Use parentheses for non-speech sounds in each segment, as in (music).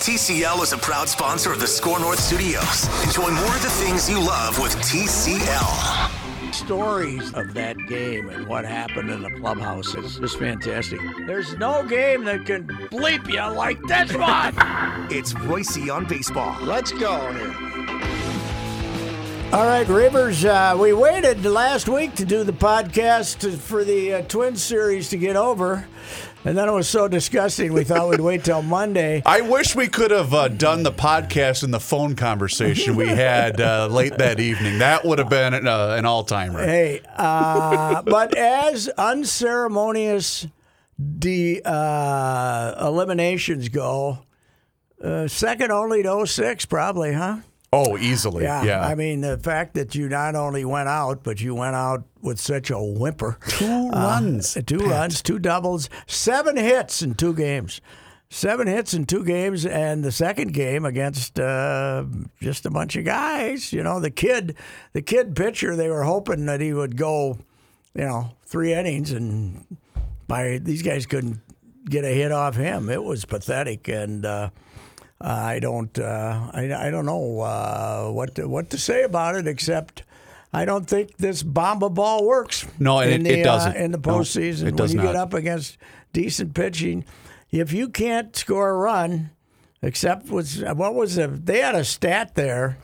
TCL is a proud sponsor of the SKOR North Studios. Enjoy more of the things you love with TCL. Stories of that game and what happened in the clubhouse is just fantastic. There's no game that can bleep you like this one. (laughs) It's Reusse on baseball. Let's go here. All right, Rivers. Uh, we waited last week to do the podcast to, for the uh, Twin series to get over, and then it was so disgusting we thought we'd wait till Monday. (laughs) I wish we could have uh, done the podcast and the phone conversation we had uh, late that evening. That would have been uh, an all timer. Hey, uh, but as unceremonious the uh, eliminations go, uh, second only to 06, probably, huh? Oh, easily. Yeah. Yeah. I mean, the fact that you not only went out, but you went out with such a whimper. two runs. Uh, two runs, two doubles, seven hits in two games. Seven hits in two games, and the second game against uh, just a bunch of guys. You know, the kid, the kid pitcher. They were hoping that he would go, you know, three innings, and by these guys couldn't get a hit off him. It was pathetic, and uh, I don't, uh, I, I don't know uh, what to, what to say about it except. I don't think this bomba ball works. No, it- it the, doesn't. Uh, in the No, postseason. it when does you get up against decent pitching, if you can't score a run, except was what was the, they had a stat there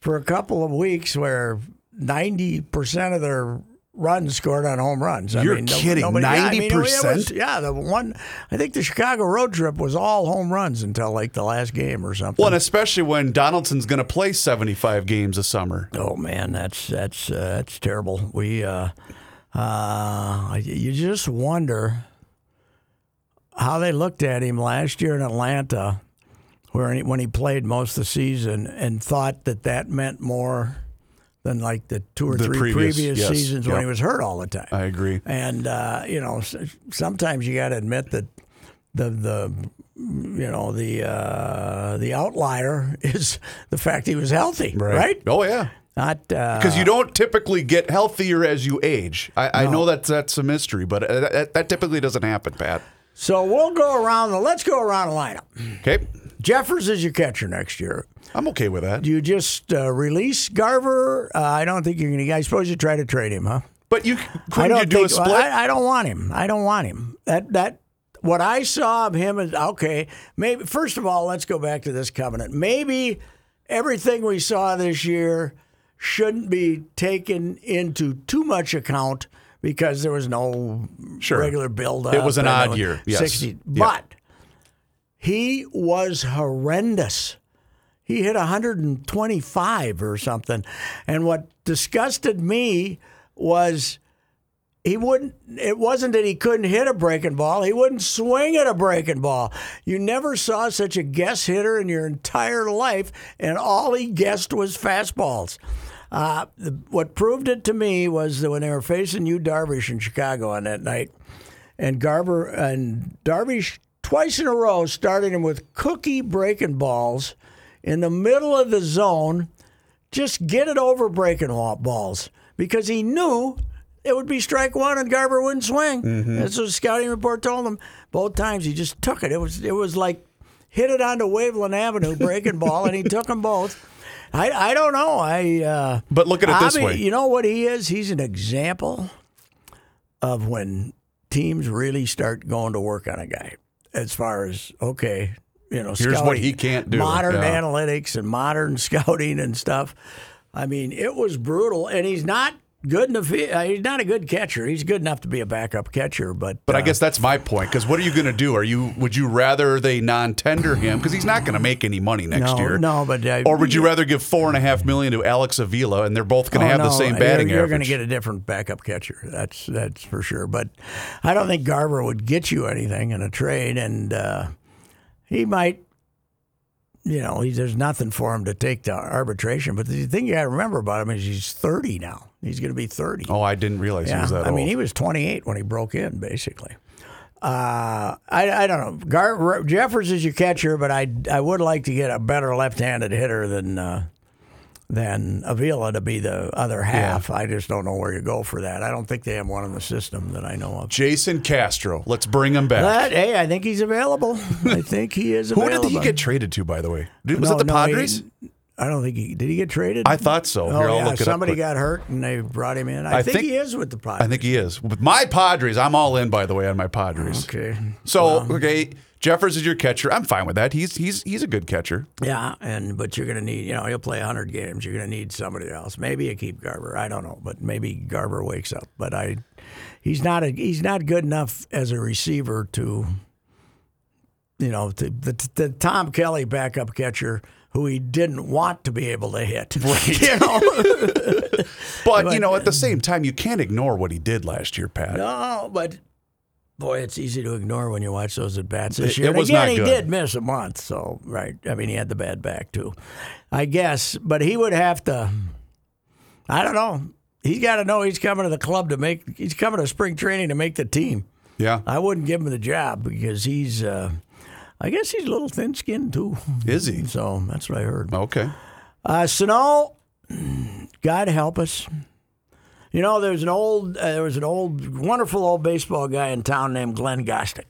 for a couple of weeks where ninety percent of their runs scored on home runs. You're no- kidding, nobody- yeah, I mean, 90%? Yeah, the one I think the Chicago road trip was all home runs until like the last game or something. well, and especially when Donaldson's going to play 75 games a summer. Oh man, that's that's uh, that's terrible. We uh, uh, you just wonder how they looked at him last year in Atlanta, where he, when he played most of the season, and thought that that meant more than like the two or The three previous, previous, yes, seasons when he was hurt all the time. I agree. And uh, you know, sometimes you got to admit that the the you know the uh, the outlier (laughs) is the fact he was healthy, right? Oh, yeah. Not uh, Because you don't typically get healthier as you age. I, I know that that's a mystery, but uh, that, that typically doesn't happen, Pat. so we'll go around the let's go around the lineup. Okay. Jeffers is your catcher next year. I'm okay with that. Do you just uh, release Garver? Uh, I don't think you're going to. I suppose you try to trade him, huh? But you I couldn't don't you do think, a split? well, I, I don't want him. I don't want him. That that what I saw of him is okay. Maybe first of all, let's go back to this covenant. Maybe everything we saw this year shouldn't be taken into too much account because there was no Sure. regular build up. It was an odd year, yes. Sixty, Yeah. but he was horrendous. He hit 125 or something. And what disgusted me was he wouldn't it wasn't that he couldn't hit a breaking ball he wouldn't swing at a breaking ball you never saw such a guess hitter in your entire life and all he guessed was fastballs uh, the, what proved it to me was that when they were facing Yu Darvish in chicago on that night and garver and darvish twice in a row starting him with cookie breaking balls in the middle of the zone just get it over breaking balls because he knew it would be strike one and Garver wouldn't swing. That's what the scouting report told him. Both times he just took it. It was it was like hit it onto Waveland Avenue breaking ball, and he (laughs) took them both. I I don't know. I uh, But look at it this I mean, way. You know what he is? He's an example of when teams really start going to work on a guy. As far as okay, you know, Here's what he can't do. Modern Yeah. analytics and modern (laughs) scouting and stuff. I mean, it was brutal, and he's not good enough. uh, He's not a good catcher. He's good enough to be a backup catcher, but But I uh, guess that's my point. Because what are you going to do? Are you would you rather they non-tender him because he's not going to make any money next no, year? no, but uh, Or would you rather give four and a half million to Alex Avila and they're both going to Oh, have the same batting you're, You're going to get a different backup catcher. That's that's for sure. But I don't think Garver would get you anything in a trade, and uh, he might. You know, he, there's nothing for him to take to arbitration. But the thing you got to remember about him is he's 30 now. He's going to be 30. oh, I didn't realize he was that I old. I mean, he was 28 when he broke in, basically. Uh, I, I don't know. Gar, Jeffers is your catcher, but I I would like to get a better left-handed hitter than uh, than Avila to be the other half. I just don't know where you go for that. I don't think they have one in the system that I know of. Jason Castro. Let's bring him back. But hey, I think he's available. I think he is Who did he get traded to, by the way? Was No, it the no, he- Padres? I don't think he did. He get traded? I thought so. Oh Here, I'll yeah, look it somebody quick. got hurt and they brought him in. I, I think, think- he is with the Padres. I think he is. With my Padres, I'm all in, by the way, on my Padres. Okay. So, okay, Jeffers is your catcher. I'm fine with that. He's he's he's a good catcher. Yeah, and but you're going to need, you know, he'll play 100 games. You're going to need somebody else. Maybe you keep Garver. I don't know, but maybe Garver wakes up. But I, he's not a he's not good enough as a receiver to, you know, to, the the Tom Kelly backup catcher who he didn't want to be able to hit. (laughs) Right. You know. (laughs) But, you know, at the same time, you can't ignore what he did last year, Pat. no, but. Boy, it's easy to ignore when you watch those at bats this year. it And was again, not he did miss a month, so right. I mean, he had the bad back too, I guess. But he would have to. I don't know. He's got to know he's coming to the club to make. He's coming to spring training to make the team. Yeah. I wouldn't give him the job because he's. Uh, I guess he's a little thin-skinned too. Is he? So that's what I heard. Okay. Uh, Sano, God help us. You know, there's an old, uh, there was an old, wonderful old baseball guy in town named Glenn Gostick.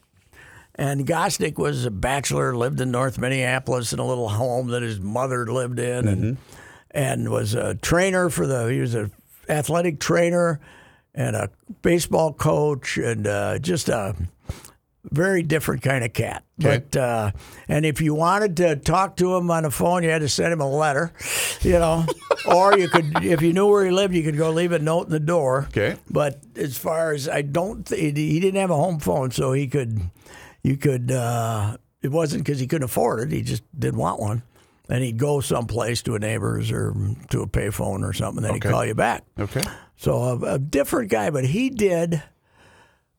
And Gostick was a bachelor, lived in North Minneapolis in a little home that his mother lived in, and and was a trainer for the. He was an athletic trainer and a baseball coach, and uh, just a very different kind of cat. Okay. But uh, and if you wanted to talk to him on the phone, you had to send him a letter, you know, (laughs) or you could, if you knew where he lived, you could go leave a note in the door. Okay. But as far as I don't, th- he didn't have a home phone, so he could, you could. Uh, it wasn't because he couldn't afford it; he just didn't want one. And he'd go someplace to a neighbor's or to a payphone or something, and then Okay. he'd call you back. Okay. So a, a different guy, but he did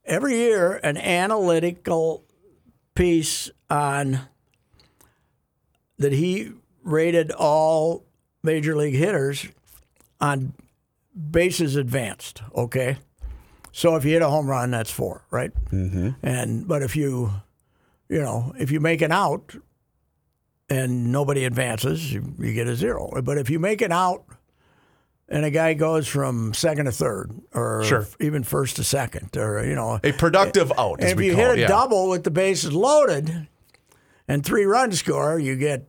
every year an analytical piece on that he rated all major league hitters on bases advanced. Okay, so if you hit a home run, that's four, right? Mm-hmm. And but if you, you know, if you make an out and nobody advances, you, you get a zero. But if you make an out and a guy goes from second to third, or Sure. even first to second, or you know, A productive out, as if you hit it. a yeah. double with the bases loaded and three runs score, you get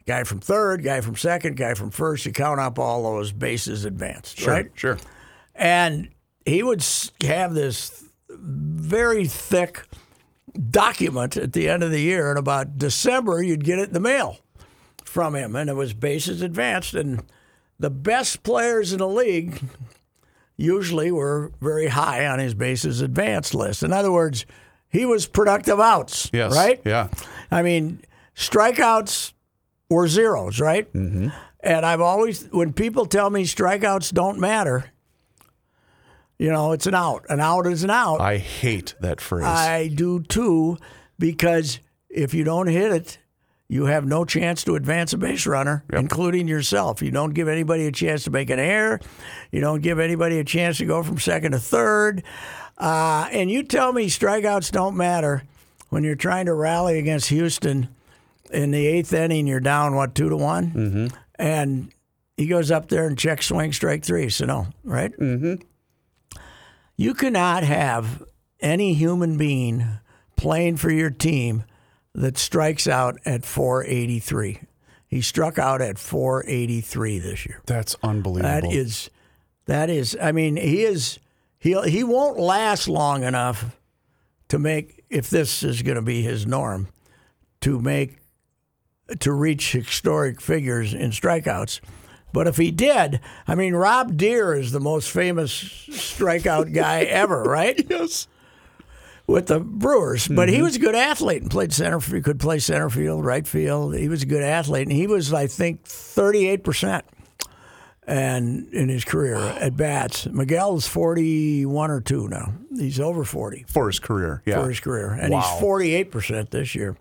a guy from third, guy from second, guy from first. You count up all those bases advanced, Sure. right? Sure. And he would have this very thick document at the end of the year, and about December, you'd get it in the mail from him, and it was bases advanced. And the best players in the league usually were very high on his bases advanced list. In other words, he was productive outs, Yes. right? Yeah. I mean, strikeouts were zeros, right? Mm-hmm. And I've always, when people tell me strikeouts don't matter, you know, it's an out. An out is an out. I hate that phrase. I do too, because if you don't hit it, you have no chance to advance a base runner, including yourself. You don't give anybody a chance to make an error. You don't give anybody a chance to go from second to third. Uh, and you tell me strikeouts don't matter when you're trying to rally against Houston in the eighth inning. You're down what two to one, mm-hmm. and he goes up there and checks swing strike three. So no, right? Mm-hmm. You cannot have any human being playing for your team that strikes out at 483. He struck out at 483 this year. That's unbelievable. That is, that is. I mean, he is. He he won't last long enough to make if this is going to be his norm to make to reach historic figures in strikeouts. But if he did, I mean, Rob Deere is the most famous strikeout guy ever, right? (laughs) yes. With the Brewers, but he was a good athlete and played center. He could play center field, right field. He was a good athlete, and he was, I think, thirty-eight percent, and in his career at bats. Miguel's forty-one or two now. He's over forty For his career. Yeah. for his career, and Wow. he's forty-eight percent this year.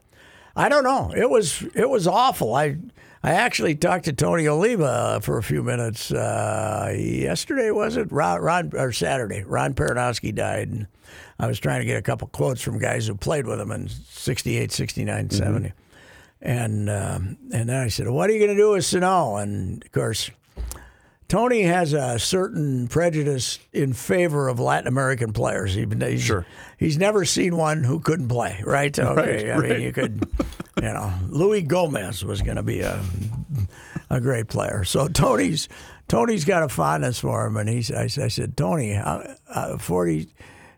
I don't know. It was it was awful. I I actually talked to Tony Oliva for a few minutes uh, yesterday. Was it Ron, Ron or Saturday? Ron Perranoski died, and I was trying to get a couple quotes from guys who played with him in 68, 69, 70. And um, and then I said, "What are you going to do with Sano?" And of course, Tony has a certain prejudice in favor of Latin American players. Even he's, Sure. he's never seen one who couldn't play. Right? (laughs) Okay. I right. mean, you could, you know, Louis Gomez was going to be a a great player. So Tony's Tony's got a fondness for him, and he's I, I said Tony, uh, uh, forty.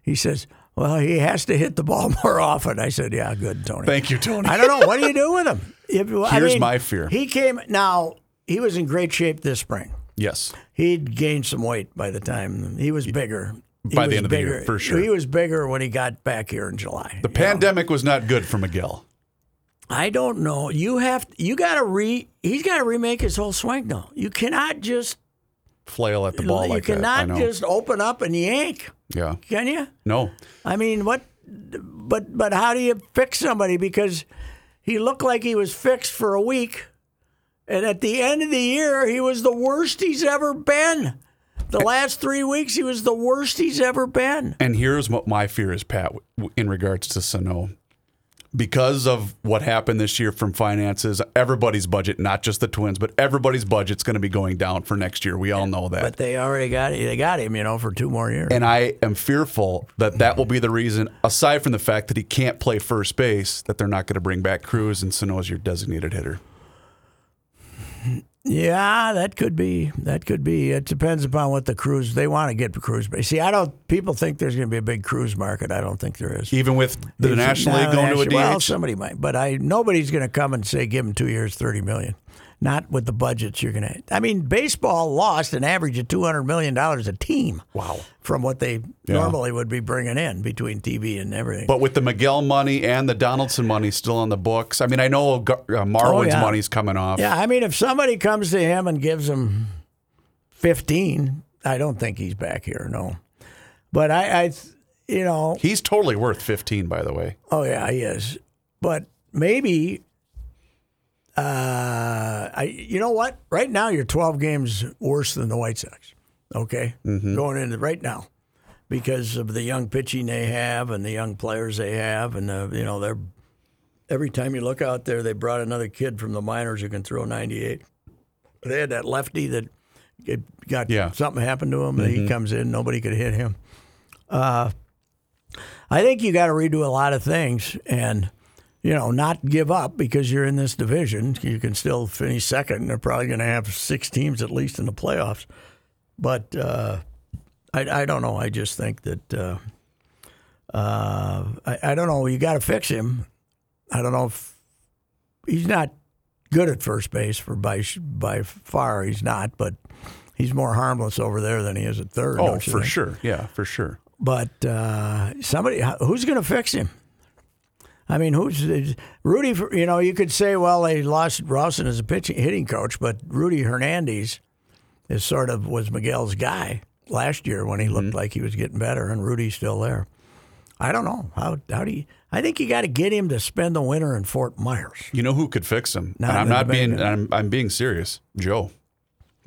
He says, well, he has to hit the ball (laughs) more often. I said, yeah, good, Tony. Thank you, Tony. I don't know. What do you do with him? (laughs) If, Here's mean, my fear. He came now. He was in great shape this spring. Yes. He'd gained some weight by the time he was bigger. He By the end of the year, for sure. He was bigger when he got back here in July. The pandemic was not good for Miguel. I don't know. You have you got to re. He's got to remake his whole swing now. You cannot just Flail at the ball you like cannot just open up and yank. yeah. Can you? No. I mean, what? But but how do you fix somebody? Because he looked like he was fixed for a week, and at the end of the year, he was the worst he's ever been. The last three weeks, he was the worst he's ever been. And here's what my fear is, Pat, in regards to Sano. Because of what happened this year from finances, everybody's budget, not just the Twins, but everybody's budget's going to be going down for next year. We all know that. But they already got it. they got him, you know, for two more years. And I am fearful that that will be the reason, aside from the fact that he can't play first base, that they're not going to bring back Cruz and Sano's your designated hitter. Yeah, that could be. That could be. It depends upon what the Cruz they want to get the Cruz. But see, I don't. People think there's going to be a big Cruz market. I don't think there is. Even with the It's National League going to a national- Well, somebody might, but I nobody's going to come and say give him two years, thirty million. Not with the budgets you're going to. I mean, baseball lost an average of two hundred million dollars a team. Wow. From what they Yeah. normally would be bringing in between TV and everything. But with the Miguel money and the Donaldson money still on the books, I mean, I know uh, Marwin's Oh, yeah. money's coming off. yeah, I mean, if somebody comes to him and gives him fifteen, I don't think he's back here. No, but I, I, you know, He's totally worth 15, by the way. Oh yeah, he is. But maybe uh I you know what? Right now you're 12 games worse than the White Sox. Okay? Going into right now because of the young pitching they have and the young players they have and uh, you know they're every time you look out there they brought another kid from the minors who can throw 98. They had that lefty that it got Yeah. something happened to him. And he comes in, nobody could hit him. Uh, I think you got to redo a lot of things and, you know, not give up because you're in this division. You can still finish second. They're probably going to have six teams at least in the playoffs. But uh, I, I don't know. I just think that uh, uh, I, I don't know. You got to fix him. I don't know if he's not good at first base for by by far. He's not, but he's more harmless over there than he is at third. Oh, for think? sure. Yeah, for sure. But uh, somebody, who's going to fix him? I mean, who's Rudy? You know, you could say, well, they lost Rowson as a pitching hitting coach, but Rudy Hernandez is sort of was Miguel's guy last year when he looked Mm-hmm. like he was getting better, and Rudy's still there. I don't know how. How do you? I think you got to get him to spend the winter in Fort Myers. You know who could fix him? Not and I'm not being I'm, I'm being serious. Joe.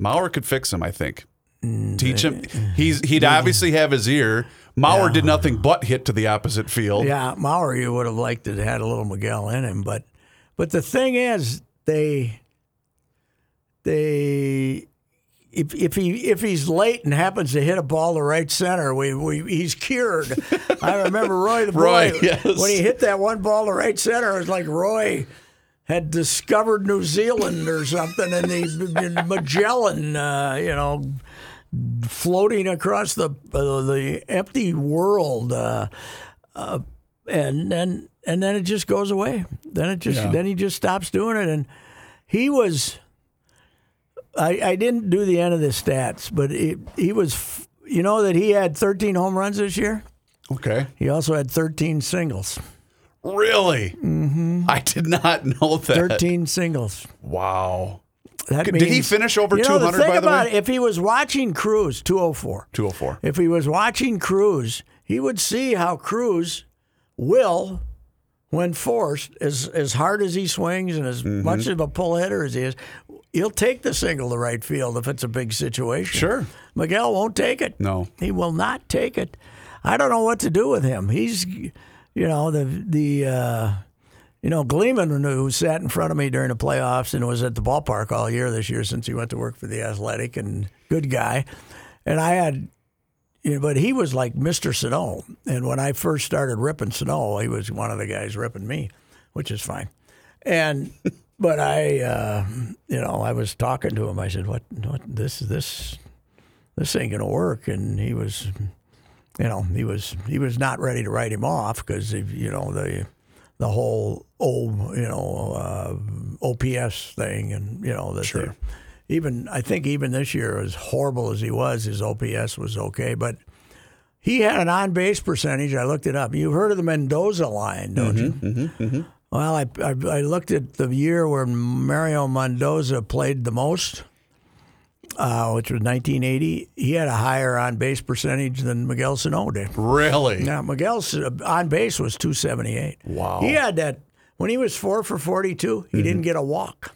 Mauer could fix him, I think. Teach him. He's he'd obviously have his ear. Mauer did nothing but hit to the opposite field. Yeah, Mauer, you would have liked to have had a little Miguel in him, but but the thing is, they they if if he if he's late and happens to hit a ball to right center, we, we he's cured. (laughs) I remember Roy the boy Roy, yes. when he hit that one ball to right center. It was like Roy had discovered New Zealand or something, and the (laughs) Magellan, uh, you know, floating across the uh, the empty world, uh, uh, and then and then it just goes away. Then it just Yeah. then he just stops doing it, and he was. I, I didn't do the end of the stats, but he, he was. You know that he had 13 home runs this year. Okay. He also had 13 singles. Really? Mm-hmm. I did not know that. 13 singles. Wow. That Did he finish over you know, 200, The thing by the about way? it, if he was watching Cruz, 204. 204. If he was watching Cruz, he would see how Cruz will, when forced, as as hard as he swings and as Mm-hmm. much of a pull hitter as he is, he'll take the single to right field if it's a big situation. Sure. Miguel won't take it. No. He will not take it. I don't know what to do with him. He's, you know, the the uh, You know, Gleeman, who sat in front of me during the playoffs and was at the ballpark all year this year since he went to work for the Athletic, and good guy. And I had, you know, but he was like Mr. Sano. And when I first started ripping Sano, he was one of the guys ripping me, which is fine. And (laughs) but I, uh, you know, I was talking to him. I said, "What? What? This? This? This ain't gonna work." And he was, you know, he was he was not ready to write him off because you know the the whole oh you know uh, OPS thing and you know that Sure. even I think even this year as horrible as he was his OPS was okay. But he had an on base percentage. I looked it up. You've heard of the Mendoza line don't mm-hmm, you? Mm-hmm, mm-hmm. well I, I I looked at the year where Mario Mendoza played the most uh, which was 1980 he had a higher on base percentage than Miguel Sano did Really? now Miguel's uh, on base was 278. Wow. He had that when he was four for 42. He didn't get a walk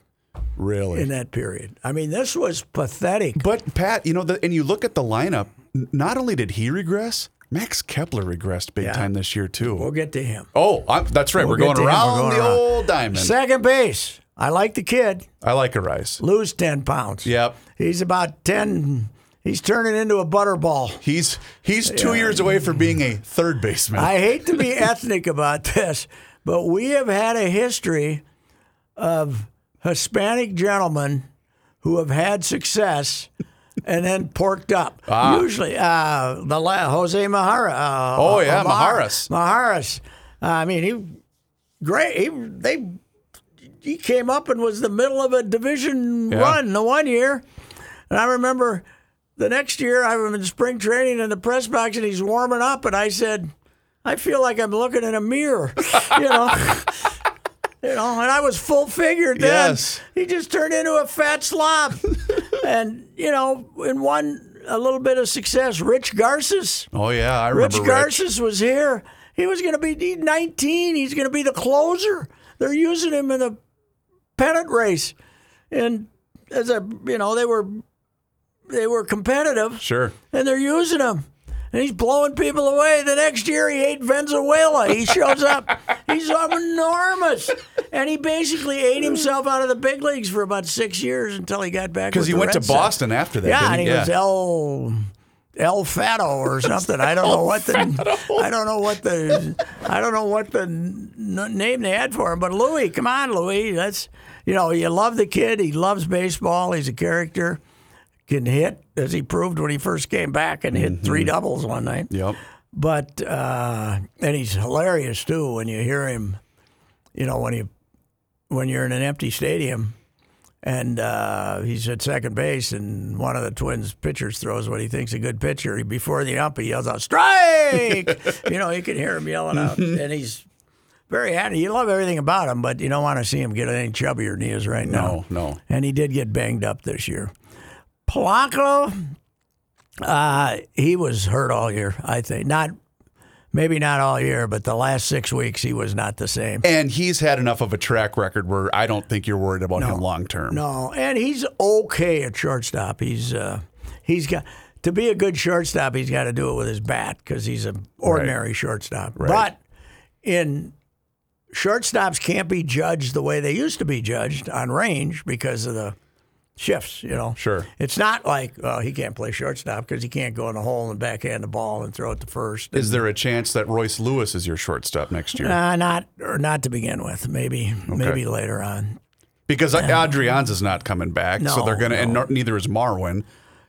Really? in that period. I mean, this was pathetic. But Pat, you know, the, and you look at the lineup. Not only did he regress, Max Kepler regressed big Yeah. time this year too. We'll get to him. oh, I'm, that's right. We'll We're going around We're going the around. old diamond. Second base. I like the kid. I like Arraez. Lose 10 pounds. Yep. He's about 10. He's turning into a butterball. He's he's two years away from being a third baseman. I hate to be (laughs) ethnic about this, but we have had a history of Hispanic gentlemen who have had success and then porked up. Ah. Usually, uh, the la- Jose Mijares. Uh, Oh, yeah, Mahar- Mijares. Mijares. Uh, I mean, he great. He they he came up and was the middle of a division Yeah. run the one year, and I remember the next year I was in spring training in the press box and he's warming up, and I said, I feel like I'm looking in a mirror, (laughs) you know. (laughs) You know, and I was full figured then. Yes. He just turned into a fat slob. (laughs) and, you know, in one a little bit of success, Rich Garces. oh yeah, I Rich remember Rich. Garces was here. He was going to be he's 19. He's going to be the closer. They're using him in the pennant race, and as a you know they were they were competitive, Sure. and they're using him. And he's blowing people away. The next year, he ate Venezuela. He shows up. (laughs) he's enormous. And he basically ate himself out of the big leagues for about six years until he got back. Because he went to Red Sox. Boston after that. Yeah, and he he? was El El Fato or (laughs) something. I don't know what the I don't know what the I don't know what the n- name they had for him. But Louis, come on, Louis. That's you know you love the kid. He loves baseball. He's a character. Can hit as he proved when he first came back and hit three doubles one night. Yep. But uh, and he's hilarious too when you hear him. You know when you when you're in an empty stadium and uh, he's at second base, and one of the Twins pitchers throws what he thinks a good pitcher. He, before the ump, he yells out "strike!" (laughs) you know, you can hear him yelling out, and he's very happy. You love everything about him, but you don't want to see him get any chubbier than he is right now. No, no. And he did get banged up this year. Polanco, uh, he was hurt all year. I think not, maybe not all year, but the last six weeks he was not the same. And he's had enough of a track record where I don't think you're worried about him long term. No, and he's okay at shortstop. He's uh, he's got to be a good shortstop. He's got to do it with his bat because he's an ordinary shortstop. But in shortstops can't be judged the way they used to be judged on range because of the shifts. You know, Sure. It's not like he can't play shortstop because he can't go in the hole and backhand the ball and throw it to first. Is there a chance that Royce Lewis is your shortstop next year? Uh, not or not to begin with. Maybe maybe later on. Because Adrian's not coming back, so they're gonna, and no. nor- neither is Marwin.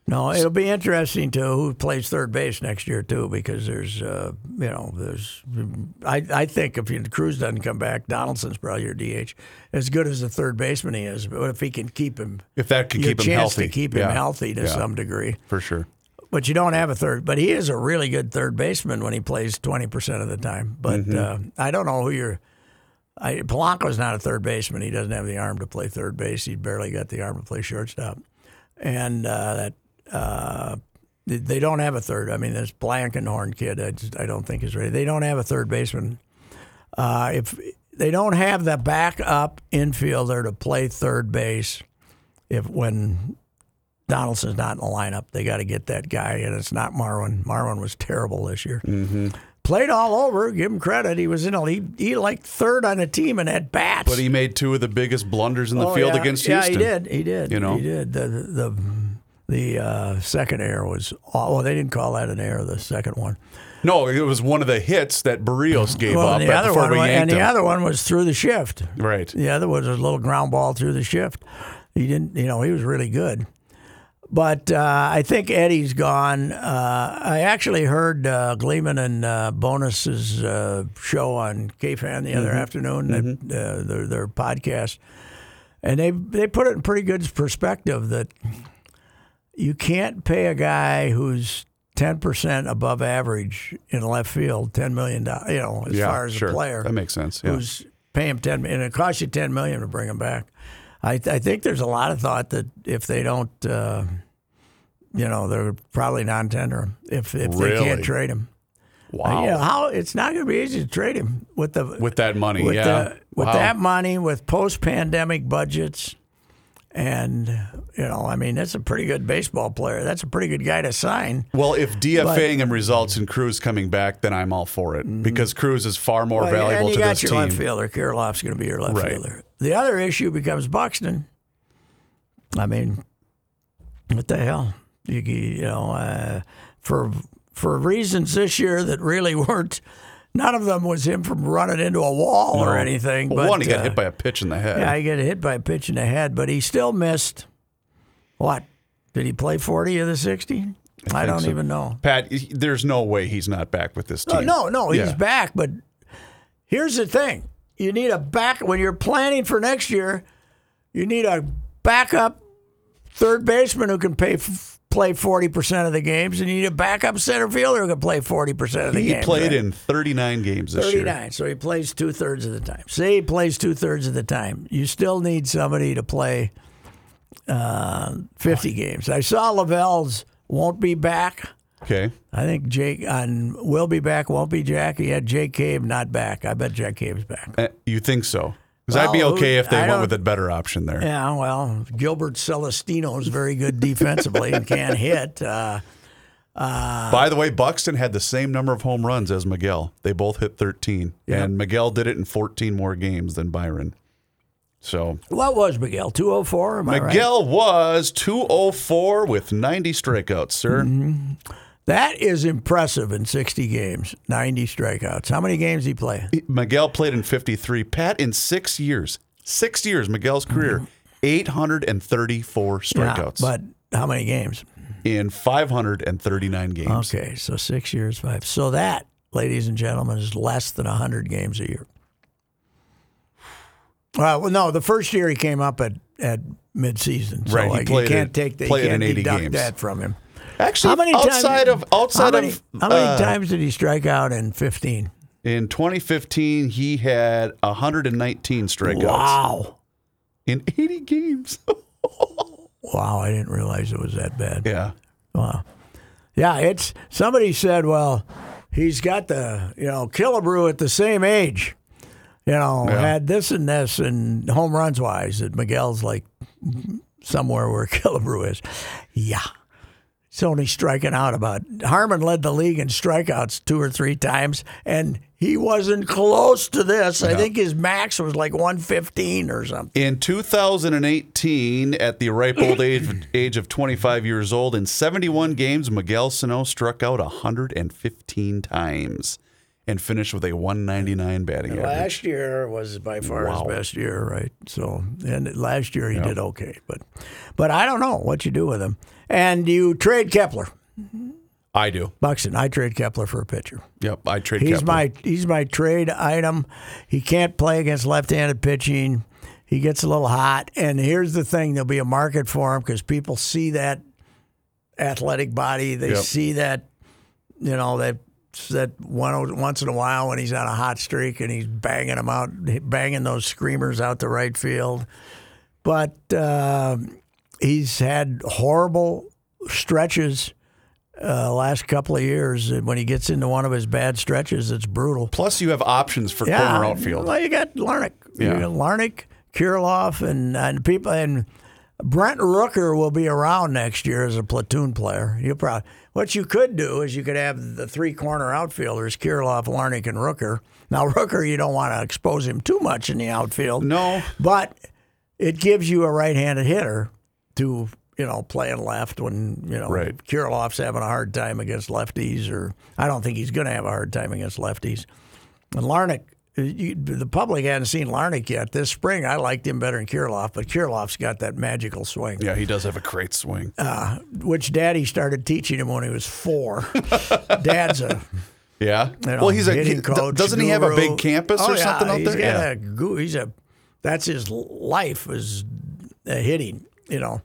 No, it'll be interesting to who plays third base next year too, because there's, uh, you know, there's. I I think if Cruz doesn't come back, Donaldson's probably your DH. As good as the third baseman he is, but if he can keep him, If that can keep him healthy, to keep him Yeah. healthy to Yeah. some degree. for sure. But you don't have a third. But he is a really good third baseman when he plays twenty percent of the time. But Mm-hmm. uh, I don't know who you're. I, Polanco's not a third baseman. He doesn't have the arm to play third base. He barely got the arm to play shortstop. And uh, that uh, they- don't have a third. I mean, this Blankenhorn kid, I, just, I don't think is ready. They don't have a third baseman. Uh, if they don't have the backup infielder to play third base, if when Donaldson's not in the lineup, they got to get that guy, and it's not Marwin. Marwin was terrible this year. Mm-hmm. played all over. Give him credit. He was in a he, he like third on the team and at bats. But he made two of the biggest blunders in the Oh, field yeah. against yeah, Houston. Yeah, he did. He did. You know? he did. The the the uh, second error was well. They didn't call that an error. The second one. No, it was one of the hits that Berrios gave Well, up the other before one, we wa- yanked and the other one was through the shift. right. The other was a little ground ball through the shift. He didn't, you know, he was really good. But uh, I think Eddie's gone. Uh, I actually heard uh, Gleeman and uh, Bonnes's uh, show on KFan the other afternoon, that, uh, their, their podcast, and they they put it in pretty good perspective that you can't pay a guy who's ten percent above average in left field ten million dollars. You know, as yeah, far as sure. a player That makes sense. Yeah. who's pay him ten and it costs you ten million to bring him back. I, I think there's a lot of thought that if they don't, uh, you know, they're probably non-tender him if if they can't trade him. wow. You know, how it's not going to be easy to trade him with the With that money, with yeah. the, with Wow. that money with post-pandemic budgets. And you know, I mean, that's a pretty good baseball player. That's a pretty good guy to sign. Well, if DFAing him results in Cruz coming back, then I'm all for it because Cruz is far more Mm-hmm. Well, valuable and you to got this your team. left fielder. Kirilloff's going to be your left Right. fielder. The other issue becomes Buxton. I mean, what the hell? You, you know, uh, for for reasons this year that really (laughs) weren't. None of them was him from running into a wall or anything. Well, but, one, he got uh, hit by a pitch in the head. Yeah, he got hit by a pitch in the head, but he still missed. What? Did he play forty of the sixty? I, think don't so. even know. Pat, there's no way he's not back with this team. no, no, he's Yeah. back. But here's the thing: you need a back when you're planning for next year. You need a backup third baseman who can pay, f- play forty percent of the games, and you need a backup center fielder who can play forty percent of the He games. He played right? in 39 games this year. 39, so he plays two thirds of the time. Say he plays two thirds of the time. You still need somebody to play uh, 50 games. I saw Lavelle's won't be back. Okay. I think Jake on will be back, won't be Jack. He had Jake Cave not back. I bet Jack Cave's back. Uh, You think so? Because I'd be okay if they went with a better option there. Yeah, well, Gilbert Celestino is very good defensively and can hit. Uh, By the way, Buxton had the same number of home runs as Miguel. They both hit 13. And Miguel did it in 14 more games than Byron. So what was Miguel? 204? Am I right? Miguel was 204 with 90 strikeouts, sir. Mm-hmm. That is impressive in 60 games, 90 strikeouts. How many games did he play? Miguel played in 53. Pat, in six years, six years, Miguel's career, 834 strikeouts. Yeah, but how many games? in 539 games. Okay, so six years, five. So that, ladies and gentlemen, is less than 100 games a year. Uh, well, no, the first year he came up at, at midseason. So Right, he like, you can't it- take the, you can't in 80 deduct games. that from him. Actually, How many outside times, of outside how many, of how many uh, times did he strike out in 15? in 2015, he had 119 strikeouts Wow. in 80 games. (laughs) Wow, I didn't realize it was that bad. yeah. Wow. Yeah, it's somebody said, well, he's got the, you know, Killebrew at the same age. You know, Yeah. had this and this and home runs wise that Miguel's like somewhere where (laughs) Killebrew is. Yeah. He's only striking out about Harmon led the league in strikeouts two or three times, and he wasn't close to this. I think his max was like 115 or something. In 2018, at the ripe old (coughs) age, age of 25 years old, in 71 games, Miguel Sano struck out 115 times and finished with a 199 batting average. Last year was by far Wow. his best year, right? So, and last year he did okay, but but I don't know what you do with him. And you trade Kepler, I do. Buxton. I trade Kepler for a pitcher. Yep, I trade He's Kepler. my he's my trade item. He can't play against left-handed pitching. He gets a little hot, and here's the thing: there'll be a market for him because people see that athletic body. They Yep. see that you know that that one once in a while when he's on a hot streak and he's banging them out, banging those screamers out the right field. But uh, he's had horrible stretches uh, last couple of years. When he gets into one of his bad stretches, it's brutal. Plus, you have options for corner outfield. Well, you got Larnach. You Yeah. got Larnach, Kirilloff, and and people and Brent Rooker will be around next year as a platoon player. You probably what you could do is you could have the three corner outfielders, Kirilloff, Larnach, and Rooker. Now Rooker, you don't want to expose him too much in the outfield. No. but it gives you a right-handed hitter to you know playing left when you know Right. Kirilloff's having a hard time against lefties, or I don't think he's going to have a hard time against lefties. And Larnach, uh, you, the public hadn't seen Larnach yet. This spring, I liked him better than Kirilloff, but Kirilloff's got that magical swing, Yeah, he does have a great swing. which Daddy started teaching him when he was four. (laughs) Dad's a yeah. you know, well, he's a. hitting he- coach. doesn't he have a big campus Oh, or yeah, something out there? Yeah. a he's a that's his life is uh, hitting, you know,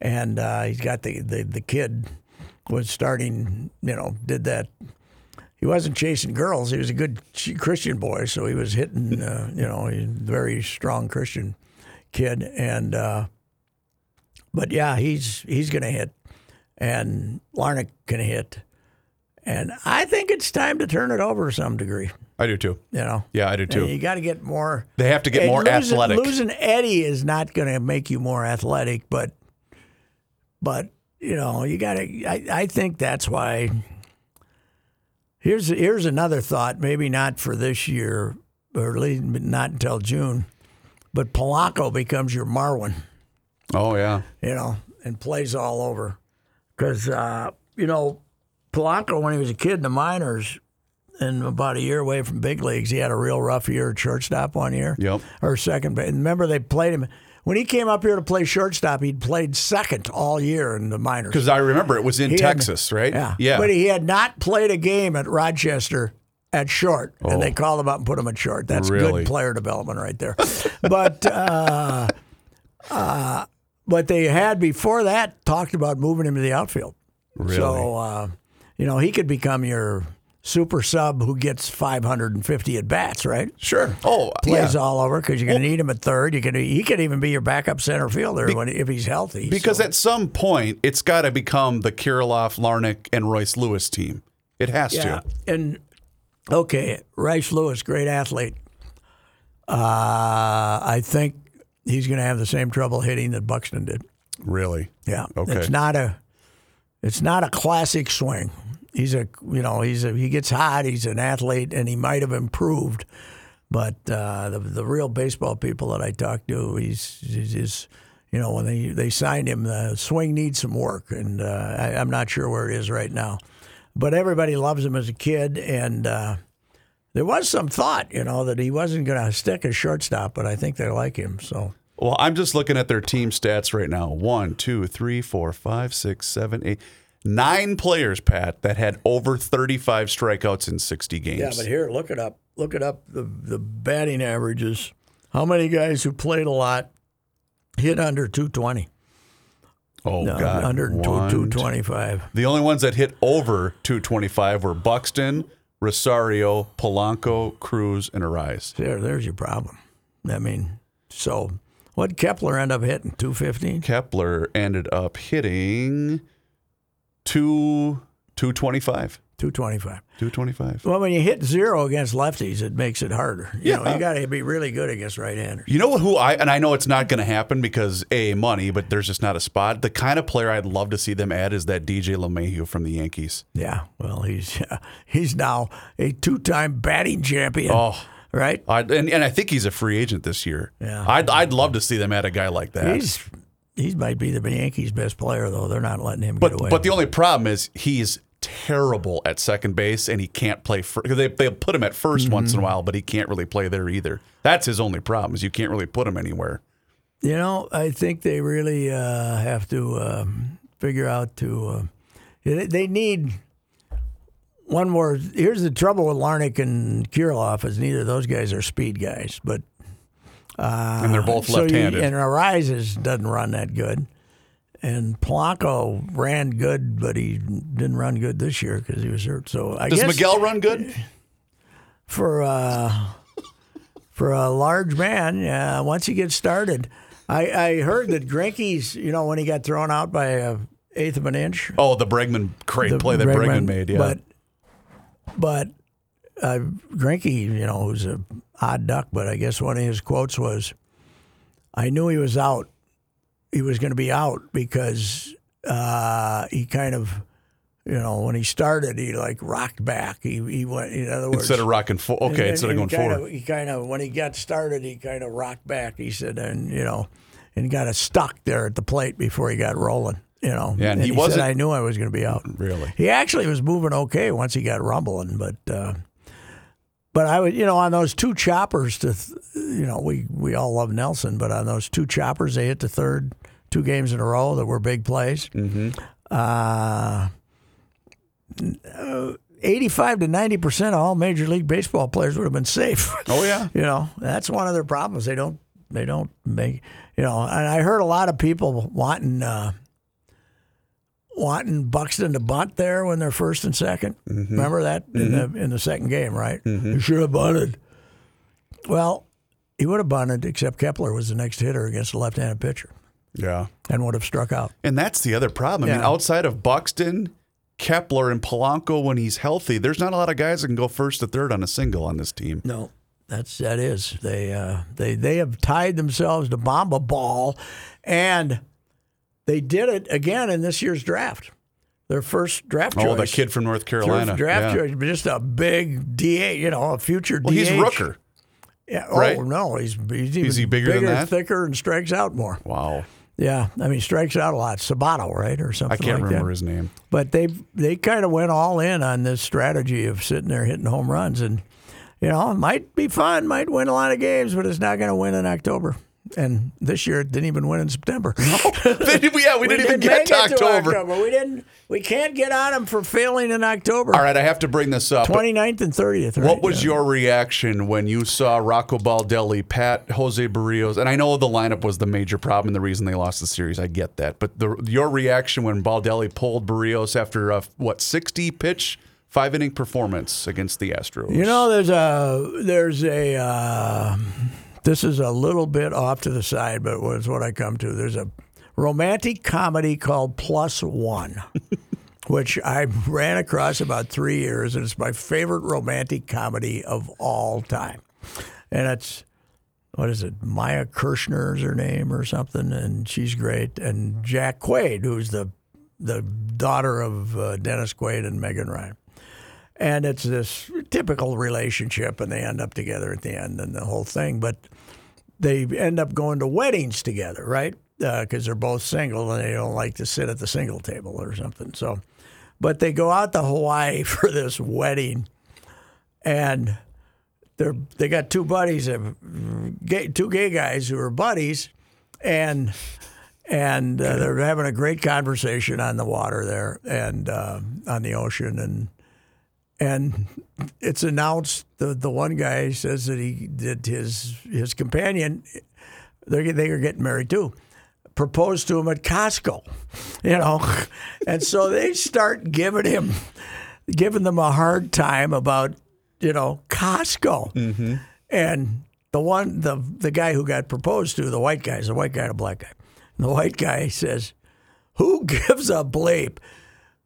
and uh, he's got the, the the kid was starting, you know, did that. He wasn't chasing girls. He was a good Christian boy, so he was hitting, uh, you know, a very strong Christian kid, and uh, but yeah, he's he's going to hit, and Larnach can hit, and I think it's time to turn it over to some degree. I do too. You know, Yeah, I do too. you got to get more. They have to get more losing, athletic. Losing Eddie is not going to make you more athletic, but but you know you got to. I, I think that's why. Here's here's another thought. Maybe not for this year, or at least not until June. But Polanco becomes your Marwin Oh yeah. you know, and plays all over. Because, uh, you know, Polanco, when he was a kid in the minors and about a year away from big leagues, he had a real rough year at shortstop one year. Yep. Or second base. And remember, they played him. When he came up here to play shortstop, he'd played second all year in the minors. Because I remember it was in He had- Texas, right? Yeah. Yeah. But he had not played a game at Rochester at short, and they Oh. called him up and put him at short. That's Really? good player development right there. (laughs) but uh, uh, but they had before that talked about moving him to the outfield. Really? So uh, you know he could become your super sub who gets 550 at bats, right? sure. Oh, Plays yeah. all over because you're going to need him at third. You can he could even be your backup center fielder when, if he's healthy. Because So- at some point, it's got to become the Kirilloff, Larnach, and Royce Lewis team. It has Yeah, to. and okay, Royce Lewis, great athlete. Uh, I think he's going to have the same trouble hitting that Buxton did. Really? Yeah, Okay. It's not a, it's not a classic swing. He's a, you know, he's a, he gets hot. He's an athlete, and he might have improved. But uh, the the real baseball people that I talk to, he's, he's, he's you know, when they they signed him, the swing needs some work, and uh, I, I'm not sure where it is right now. But everybody loves him as a kid, and uh, there was some thought, you know, that he wasn't going to stick as shortstop, but I think they like him. So Well, I'm just looking at their team stats right now. One, two, three, four, five, six, seven, eight, nine players, Pat, that had over 35 strikeouts in 60 games. Yeah, but here, look it up. Look it up. The the batting averages. How many guys who played a lot hit under 220? oh, No, God. under One, 225. The only ones that hit over 225 were Buxton, Rosario, Polanco, Cruz, and Arraez. There, there's your problem. I mean, so what Kepler end up hitting? 215? Kepler ended up hitting two, 225. 225. 225. Well, when you hit zero against lefties, it makes it harder. You know, Yeah. you got to be really good against right-handers. You know who I and I know it's not going to happen because a money, but there's just not a spot. The kind of player I'd love to see them add is that DJ LeMahieu from the Yankees. Yeah. Well, he's (laughs) he's now a two-time batting champion. Oh. Right. I, and and I think he's a free agent this year. Yeah. I'd I'd love to see them add a guy like that. He's he might be the Yankees' best player, though. They're not letting him but get away. but the only problem is he's terrible at second base and he can't play for they they put him at 1st once Mm-hmm. in a while, but he can't really play there either. That's his only problem is you can't really put him anywhere. You know, I think they really uh, have to um, figure out to. Uh, they need one more. Here's the trouble with Larnach and Kirilloff is neither of those guys are speed guys, but and they're both Uh, so you- left-handed. and Arraez doesn't run that good, and Polanco ran good, but he didn't run good this year because he was hurt. So I Does guess Miguel run good? for uh, for a large man, yeah, once he gets started. I, I heard that Greinke's, you know, when he got thrown out by a eighth of an inch, Oh, the Bregman the play that Bregman, Bregman- made. Yeah, But but uh, Greinke, you know, who's a odd duck, but I guess one of his quotes was, "I knew he was out, he was going to be out because uh, he kind of, you know, when he started, he like rocked back. He he went. In other words, Instead of rocking for, okay, instead of going kinda, forward. He kind of when he got started, he kind of rocked back. He said, and you know, and got stuck there at the plate before he got rolling. You know, Yeah, and he said, wasn't- I knew I was going to be out. Really? He actually was moving okay once he got rumbling, but uh, but I would you know on those two choppers to th- you know we we all love Nelson, but on those two choppers they hit the third two games in a row that were big plays. Mm-hmm. Uh, Eighty-five to ninety percent of all Major League Baseball players would have been safe. Oh yeah. (laughs) You know, that's one of their problems. They don't they don't make you know, and I heard a lot of people wanting uh wanting Buxton to bunt there when they're first and 2nd mm-hmm. Remember that in the mm-hmm. in the second game, right? Mm-hmm. You should have bunted. Well, he would have bunted, except Kepler was the next hitter against a left-handed pitcher Yeah. and would have struck out. And that's the other problem. I mean, outside of Buxton, Kepler, and Polanco when he's healthy, there's not a lot of guys that can go first to third on a single on this team. No, that's that is they uh, they they have tied themselves to bomb a ball, and they did it again in this year's draft. Their first draft oh, choice. Oh, that kid from North Carolina. draft yeah. choice, but just a big DA, you know, a future Well, he's. Rooker. Yeah. Oh, right? Oh no, he's he's even he bigger than that? thicker, and strikes out more. Wow. Yeah, I mean, strikes out a lot. Sabato, right, or something. I can't like remember that. his name. But they they kind of went all in on this strategy of sitting there hitting home runs, and you know, it might be fun, might win a lot of games, but it's not going to win in October. And this year, it didn't even win in September. (laughs) yeah, we, didn't even get to it October. We didn't. We can't get on them for failing in October. All right, I have to bring this up. 29th and 30th. Right? What was Yeah. your reaction when you saw Rocco Baldelli, Pat Jose Berrios, and I know the lineup was the major problem and the reason they lost the series. I get that, but the, your reaction when Baldelli pulled Berrios after a what sixty pitch, five inning performance against the Astros? You know, there's a there's a uh, this is a little bit off to the side, but it's what I come to. There's a romantic comedy called Plus One, (laughs) which I ran across about three years, and it's my favorite romantic comedy of all time. And it's what is it? Maya Kirshner is her name or something, and she's great. And Jack Quaid, who's the the daughter of uh, Dennis Quaid and Megan Ryan and it's this typical relationship, and they end up together at the end and the whole thing. But they end up going to weddings together, right? Because they're both single and they don't like to sit at the single table or something. So, but they go out to Hawaii (laughs) for this wedding, and they're they got two buddies, of gay, two gay guys who are buddies, and and uh, they're having a great conversation on the water there and uh, on the ocean and and it's announced the the one guy says that he did his his companion they they are getting married too proposed to him at Costco (laughs) you know? And so they start giving him giving them a hard time about you know Costco. Mm-hmm. And the one the the guy who got proposed to the white guy is a white guy and a black guy. And the white guy says who gives a bleep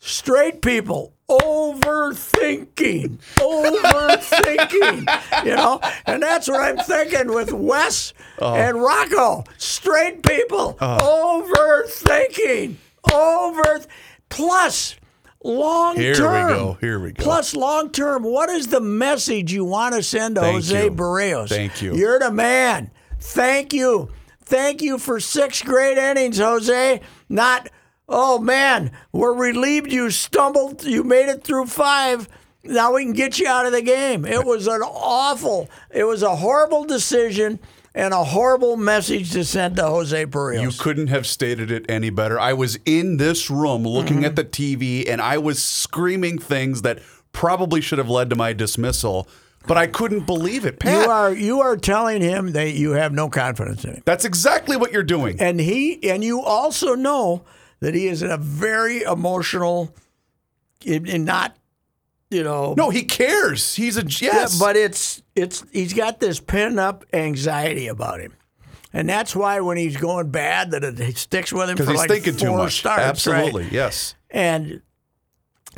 straight people overthinking overthinking you know? And that's what i'm thinking with wes Uh-huh. and rocco. Straight people overthinking over plus long Here we term. go, here we go. plus long term. What is the message you want to send to Thank jose you. Berrios? Thank you. you're the man. Thank you. Thank you for six great innings jose. Not oh man, we're relieved you stumbled, you made it through five. Now we can get you out of the game. It was an awful, it was a horrible decision and a horrible message to send to Jose Berrios. You couldn't have stated it any better. I was in this room looking Mm-hmm. at the TV and I was screaming things that probably should have led to my dismissal, but I couldn't believe it. Pat, you are you are telling him that you have no confidence in him. that's exactly what you're doing. And he and you also know that he is in a very emotional and not you know No, he cares. He's a yes. but it's it's he's got this pent up anxiety about him, and that's why when he's going bad, that it sticks with him for because he's like thinking four too much. starts. right? Absolutely, yes. And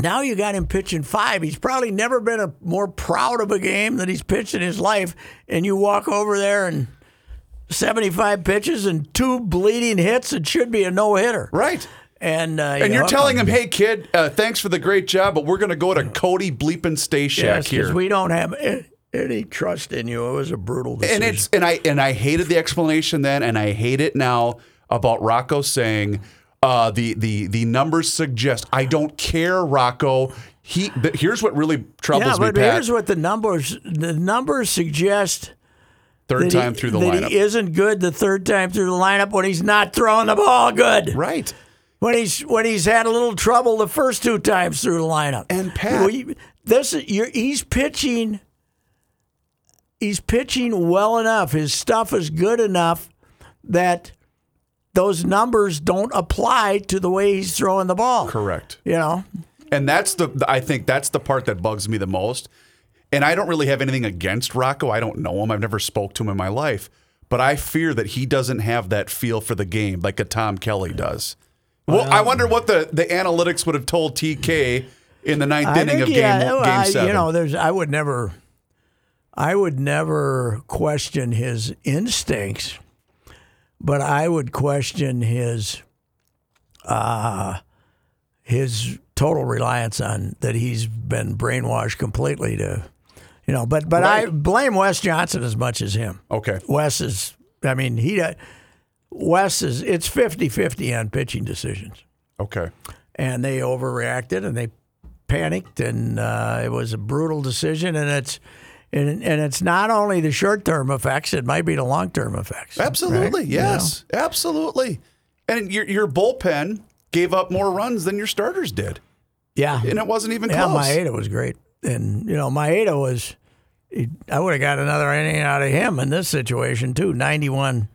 now you got him pitching five. He's probably never been a more proud of a game that he's pitched in his life. And you walk over there and 75 pitches and two bleeding hits. It should be a no hitter. Right. And, uh, And you you're know, telling him, hey, kid, uh, thanks for the great job, but we're going to go to Cody Bleepin Shack yes, here. we don't have any trust in you. It was a brutal decision. and it's and I and I hated the explanation then, and I hate it now about Rocco saying uh, the the the numbers suggest. I don't care, Rocco. He. Here's what really yeah, troubles me, but Pat. here's what the numbers the numbers suggest. Third time he, through the lineup. he isn't good the third time through the lineup when he's not throwing the ball good. right. when he's when he's had a little trouble the first two times through the lineup. And Pat- We- this you're, he's pitching. He's pitching well enough. His stuff is good enough that those numbers don't apply to the way he's throwing the ball. Correct. You know, And that's the I think that's the part that bugs me the most. And I don't really have anything against Rocco. I don't know him. I've never spoke to him in my life. But I fear that he doesn't have that feel for the game like a Tom Kelly does. Well, I wonder what the, the analytics would have told TK in the ninth I inning of game, yeah, game I- seven. You know, there's I would never, I would never question his instincts, but I would question his, uh, his total reliance on that he's been brainwashed completely to, you know. But but I blame Wes Johnson as much as him. okay. Wes is, I mean, he, does. Wes is, it's 50-50 on pitching decisions Okay. and they overreacted and they panicked and uh, it was a brutal decision and it's and, and it's not only the short term effects it might be the long term effects Absolutely. right? You know? Yes. Absolutely. And your your bullpen gave up more runs than your starters did. yeah And it wasn't even yeah close. Maeda was great and you know Maeda was he, I would have got another inning out of him in this situation too 91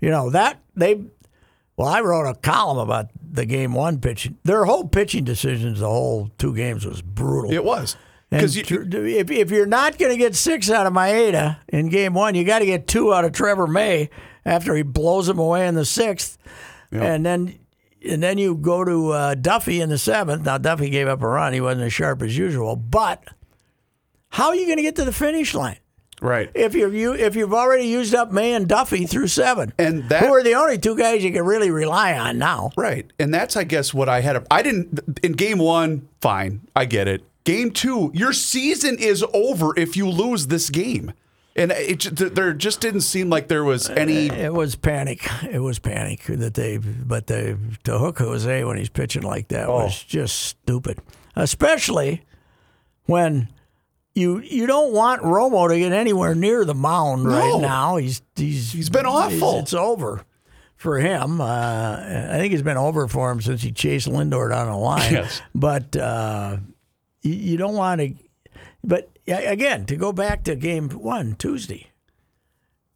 you know that they well I wrote a column about the game one pitching their whole pitching decisions the whole two games was brutal It was. Because if, if you're not going to get six out of Maeda in game one, you got to get two out of Trevor May after he blows him away in the sixth, and then and then you go to uh, Duffy in the seventh. Now Duffy gave up a run; he wasn't as sharp as usual. But how are you going to get to the finish line right. if you're you if you've already used up May and Duffy through seven, And that- who are the only two guys you can really rely on now? Right. And that's, I guess, what I had. A, I didn't, in game one, fine. I get it. Game two, your season is over if you lose this game. And it, there just didn't seem like there was uh, any. It was panic. It was panic that they, but they to hook Jose when he's pitching like that Oh. was just stupid. Especially when you you don't want Romo to get anywhere near the mound No. right now. He's he's He's been awful. it's over for him. Uh, I think it's been over for him since he chased Lindor down the line. Yes. But uh, you, you don't want to. But again, to go back to game one Tuesday,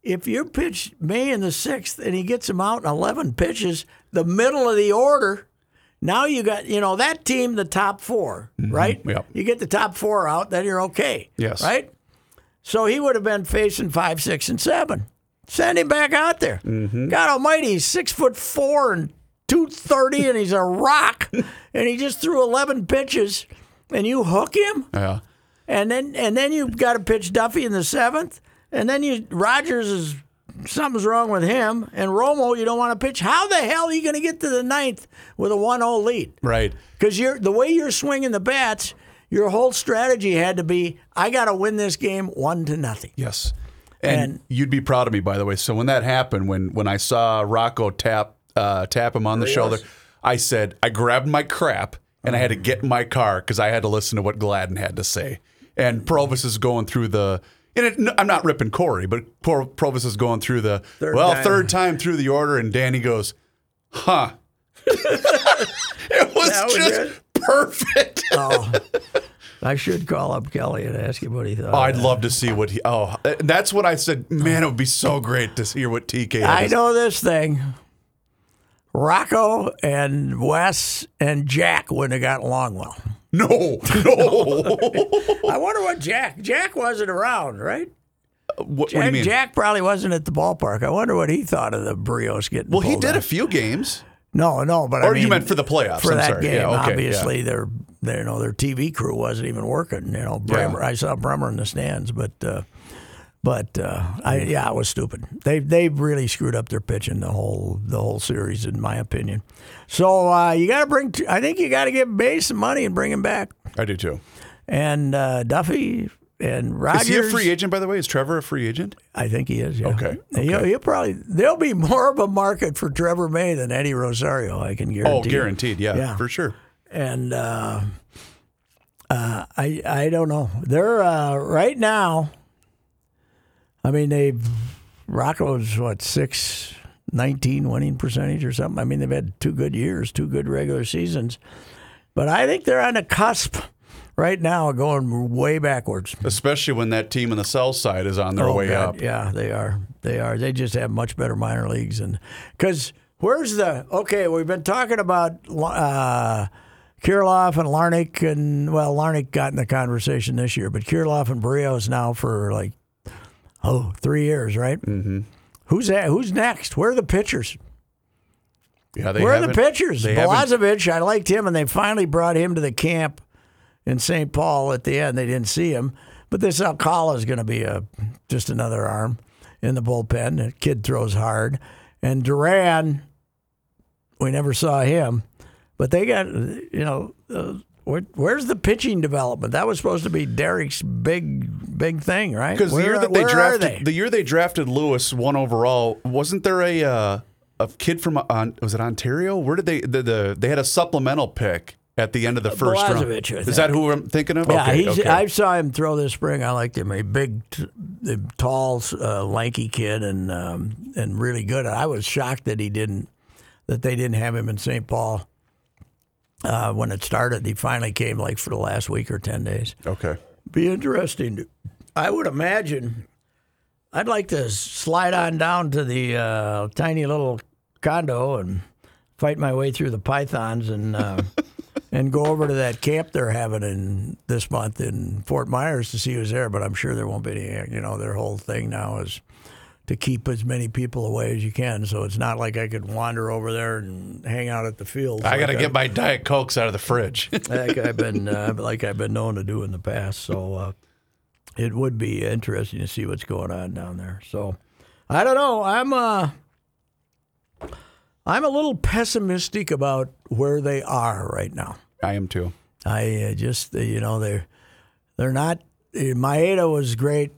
if you pitch May in the sixth and he gets him out in eleven pitches, the middle of the order. Now you got you know that team, the top 4 mm-hmm. right? Yep. You get the top four out, then you're okay. Yes. Right. So he would have been facing five, six, and seven. Send him back out there. Mm-hmm. God Almighty, he's six foot four and two thirty, and he's a rock. (laughs) and he just threw eleven pitches, and you hook him, Yeah. and then and then you've got to pitch Duffy in the seventh, and then you Rogers is something's wrong with him, and Romo you don't want to pitch. How the hell are you going to get to the ninth with a 1-0 lead? Right. Because you're the way you're swinging the bats, your whole strategy had to be, I got to win this game one to nothing. Yes. And, And- you'd be proud of me, by the way. So when that happened, when when I saw Rocco tap uh, tap him on the shoulder, I said I grabbed my crap and I had to get in my car because I had to listen to what Gladden had to say. And Provus is going through the. And it, I'm not ripping Cory, but Pro- Provus is going through the Third well time. third time through the order, and Danny goes, "Huh." (laughs) it was That just it? perfect. (laughs) Oh, I should call up Kelly and ask him what he thought. Oh, I'd love to see what he. Oh, that's what I said. Man, it would be so great to hear what TK. I know this thing. Rocco and Wes and Jack wouldn't have gotten along well. No, (laughs) no. I wonder what Jack. Jack wasn't around, right? what, what do Jack, you mean? Jack probably wasn't at the ballpark. I wonder what he thought of the Berrios getting. well, he did a few games. No, no, but Or I mean, you meant for the playoffs? for I'm that sorry. game. Yeah, okay, obviously, their their you know their TV crew wasn't even working. You know, Bremer, Yeah. I saw Bremer in the stands, but uh, But uh, I, yeah, it was stupid. They they really screwed up their pitching the whole the whole series, in my opinion. So uh, you got to bring. I think you got to give Bass some money and bring him back. I do too. And uh, Duffy and Rogers. Is he a free agent, by the way? Is Trevor a free agent? I think he is. Yeah. Okay, He'll, okay. he'll probably there'll be more of a market for Trevor May than Eddie Rosario. I can guarantee. Oh, guaranteed. Yeah, Yeah. for sure. and uh, uh, I I don't know. They're uh, right now. I mean, they've Rocco's what six. 19 winning percentage or something. I mean, they've had two good years, two good regular seasons. But I think they're on the cusp right now going way backwards. Especially when that team on the south side is on their Oh, way God. up. Yeah, they are. They are. They just have much better minor leagues, and because where's the okay? We've been talking about uh, Kirilloff and Larnach, and well, Larnach got in the conversation this year, but Kirilloff and Berrios now for like oh three years, right? Mm-hmm. Who's that? Who's next? Where are the pitchers? Yeah, they Where are the pitchers? They I liked him, and they finally brought him to the camp in St. Paul at the end. They didn't see him, but this Alcala is going to be a just another arm in the bullpen. The kid throws hard, and Duran, we never saw him, but they got you know. Uh, where, where's the pitching development? That was supposed to be Derek's big, big thing, right? because the year that they drafted they? the year they drafted Lewis one overall, wasn't there a uh, a kid from uh, was it Ontario? Where did they the, the they had a supplemental pick at the end of the first round? Is that who I'm thinking of? Yeah, okay, he's, okay. I saw him throw this spring. I liked him. A big, tall, uh, lanky kid, and um, and really good. I was shocked that he didn't, that they didn't have him in St. Paul uh, when it started. He finally came like for the last week or ten days. okay. Be interesting. I would imagine. I'd like to slide on down to the uh, tiny little condo and fight my way through the pythons and uh, (laughs) and go over to that camp they're having in this month in Fort Myers to see who's there. But I'm sure there won't be any. You know, their whole thing now is to keep as many people away as you can. So it's not like I could wander over there and hang out at the field. I got to get my diet cokes out of the fridge. (laughs) like I've been uh, like I've been known to do in the past. So uh, it would be interesting to see what's going on down there. So I don't know. I'm uh, I'm a little pessimistic about where they are right now. I am too. I uh, just you know they're they're not. Uh, Maeda was great.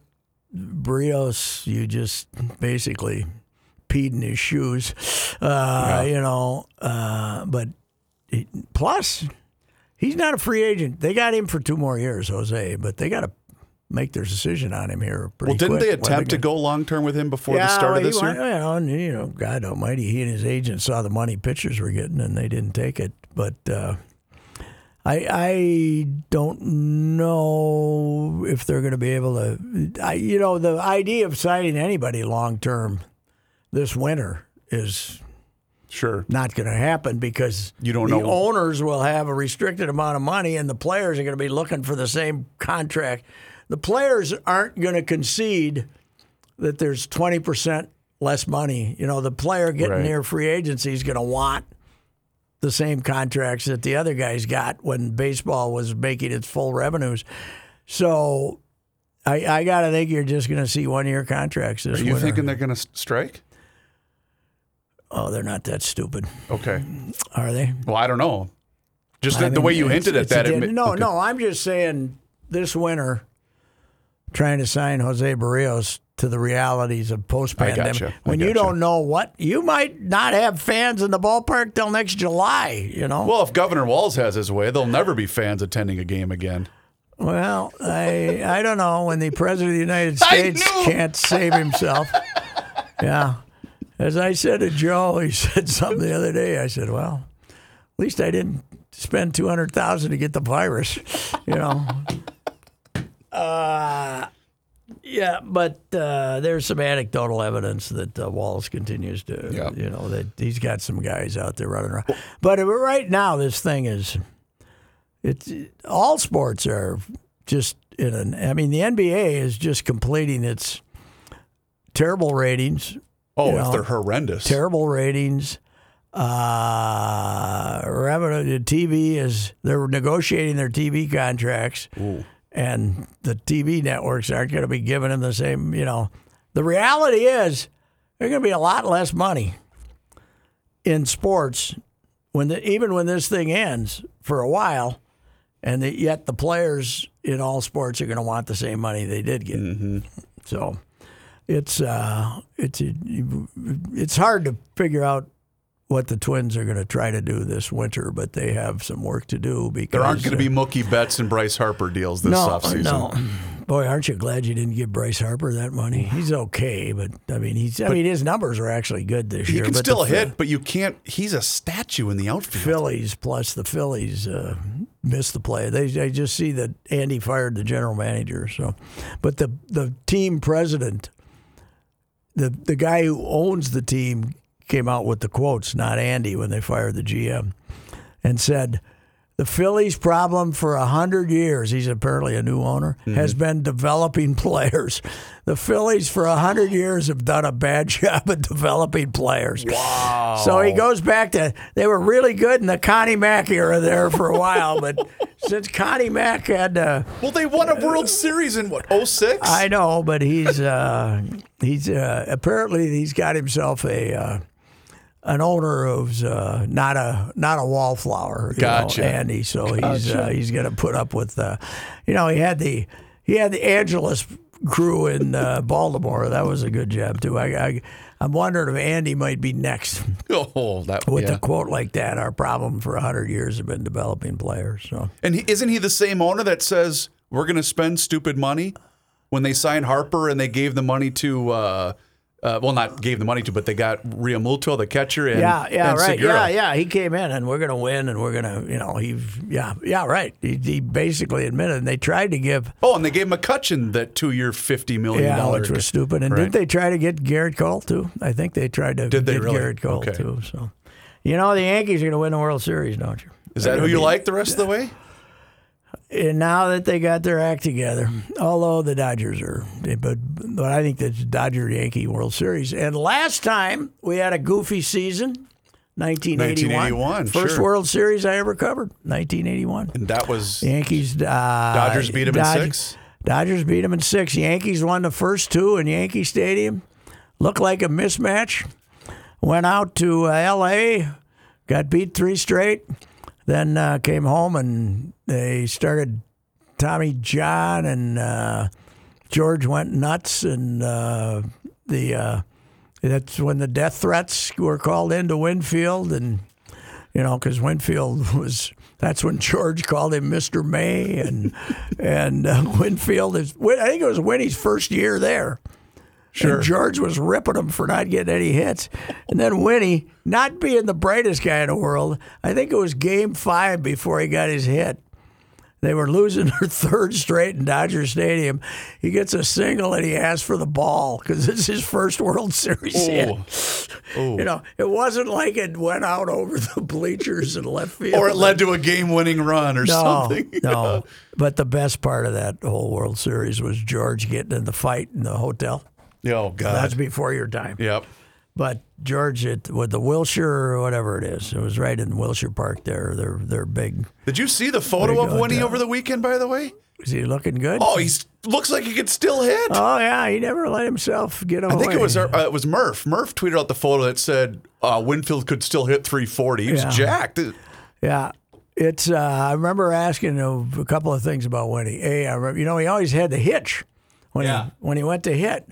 Berrios, you just basically peed in his shoes, uh, you know. Uh, but he, plus, he's not a free agent. They got him for two more years, Jose. But they got to make their decision on him here. Pretty Well, didn't quick. they attempt to go long term with him before yeah, the start well, of this year? You know, and, you know, God Almighty, he and his agent saw the money pitchers were getting, and they didn't take it. But uh, I I don't know if they're going to be able to. I, you know, the idea of signing anybody long term this winter is Sure. not going to happen because You don't the know- owners will have a restricted amount of money and the players are going to be looking for the same contract. The players aren't going to concede that there's 20% less money. You know, the player getting Right. near free agency is going to want the same contracts that the other guys got when baseball was making its full revenues. So I, I got to think you're just going to see one year contracts this Are you winter. thinking they're going to strike? oh, they're not that stupid, Okay. are they? Well, I don't know. Just the, the way you hinted at that. it no, okay. no, I'm just saying this winter, trying to sign Jose Berrios to the realities of post pandemic. gotcha. I When you don't know what, you might not have fans in the ballpark till next July, you know? Well, if Governor Walz has his way, there'll never be fans attending a game again. Well, I I don't know when the president of the United (laughs) States can't save himself. Yeah. As I said to Joe, he (laughs) said something the other day. I said, "Well, at least I didn't spend 200,000 to get the virus, (laughs) you know." Uh yeah, but uh, there's some anecdotal evidence that uh, Wallace continues to, Yeah. you know, that he's got some guys out there running around. But right now, this thing is it's all sports are just in an. I mean, the NBA is just completing its terrible ratings, Oh, You if they're horrendous. terrible ratings. Uh, revenue, the TV is they're negotiating their TV contracts, and the TV networks aren't going to be giving him the same. You know, the reality is there's going to be a lot less money in sports when the, even when this thing ends for a while, and the, yet the players in all sports are going to want the same money they did get. So it's uh, it's it's hard to figure out what the Twins are going to try to do this winter, but they have some work to do because There aren't going to uh, be Mookie Betts and Bryce Harper deals this no, offseason. no. Boy, aren't you glad you didn't give Bryce Harper that money? He's okay, but I mean, he's I mean his numbers are actually good this He year. can but still the hit, but you can't. He's a statue in the outfield. Phillies plus the Phillies uh, missed the play. They they just see that Andy fired the general manager. So, but the the team president, the the guy who owns the team, came out with the quotes, not Andy, when they fired the GM, and said. The Phillies' problem for a hundred years, he's apparently a new owner, has been developing (laughs) players. The Phillies for a hundred years have done a bad (laughs) job at developing players. Wow. So he goes back to they were really good in the Connie Mack era there for a while, but (laughs) since Connie Mack had uh, Well, they won a World Series in what 06? I know, but he's uh, he's uh, apparently he's got himself a uh, an owner who's uh, not a not a wallflower, you Gotcha. know, Andy. So he's uh, he's going to put up with, uh, you know, he had the he had the Angelos crew in uh, (laughs) Baltimore. That was a good job too. I, I I'm wondering if Andy might be next (laughs) oh, that with yeah. a quote like that. Our problem for hundred years have been developing players. So And he, isn't he the same owner that says we're going to spend stupid money when they signed Harper and they gave the money to, uh, well, not gave the money to, but they got Realmuto, the catcher, and Yeah, yeah, and right. Segura. Yeah, yeah. He came in and we're going to win and we're going to, you know, he, yeah, yeah, right. He, he basically admitted and they tried to give, Oh, and they gave McCutchen that two-year, fifty million yeah, dollar. which was stupid. And Right. didn't they try to get Gerrit Cole too? I think they tried to Did they get really? Gerrit Cole Okay. too. So, you know, the Yankees are going to win the World Series, don't you? Is that who you like the rest of the way? And now that they got their act together, although the Dodgers are, but but I think the Dodger Yankee World Series. And last time we had a goofy season, 1981, 1981, first sure. World Series I ever covered, 1981. And that was Yankees. Uh, Dodgers beat 'em in six? Dodgers beat them in six. Yankees won the first two in Yankee Stadium. Looked like a mismatch. Went out to uh, L.A., got beat three straight. Then uh, came home and they started. Tommy John and uh, George went nuts, and uh, the uh, that's when the death threats were called into Winfield, and you know, because Winfield (laughs) was. That's when George called him Mr. May, and (laughs) and uh, Winfield is. I think it was Winnie's first year there. Sure. And George was ripping him for not getting any hits, and then Winnie, not being the brightest guy in the world, I think it was Game Five before he got his hit. They were losing (laughs) their third straight in Dodger Stadium. He gets a single and he asks for the ball because it's his first World Series hit. (laughs) Oh. You know, it wasn't like it went out over the bleachers and left field. or it led to a game-winning run or no, something. (laughs) no. But the best part of that whole World Series was George getting in the fight in the hotel. Oh God. That's before your time. yep. But George, it, with the Wilshire or whatever it is, it was right in Wilshire Park there. They're they're big. Did you see the photo of Winnie over the weekend? By the way. Is he looking good? Oh, he looks like he could still hit. Oh, yeah, he never let himself get away. I think it was uh, it was Murph. Murph tweeted out the photo that said uh, Winfield could still hit 340. He was Yeah. jacked. Yeah. It's. Uh, I remember asking him a couple of things about Winnie. A, I remember, you know, he always had the hitch when Yeah. he when he went to hit.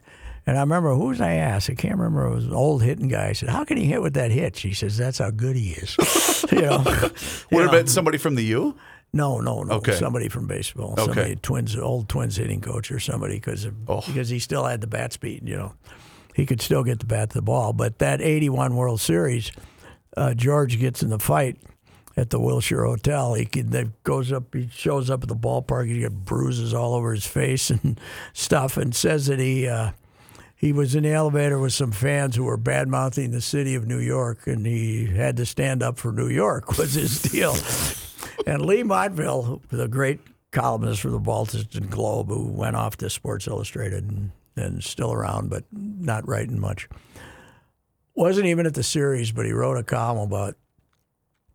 And I remember who was I asked? I can't remember. It was an old hitting guy. I said, "How can he hit with that hitch?" He says, "That's how good he is." (laughs) you know. Would have been somebody from the U. No, no, no. Okay. Somebody from baseball. Okay. Somebody twins, old twins hitting coach or somebody because Oh. because he still had the bat speed. You know, he could still get the bat to the ball. But that '81 World Series, uh, George gets in the fight at the Wilshire Hotel. He can, they goes up. He shows up at the ballpark. He got bruises all over his face (laughs) and stuff, and says that he. Uh, he was in the elevator with some fans who were bad mouthing the city of New York, and he had to stand up for New York was his deal. and Leigh Montville, the great columnist for the Boston Globe, who went off to Sports Illustrated and, and still around, but not writing much, wasn't even at the series, but he wrote a column about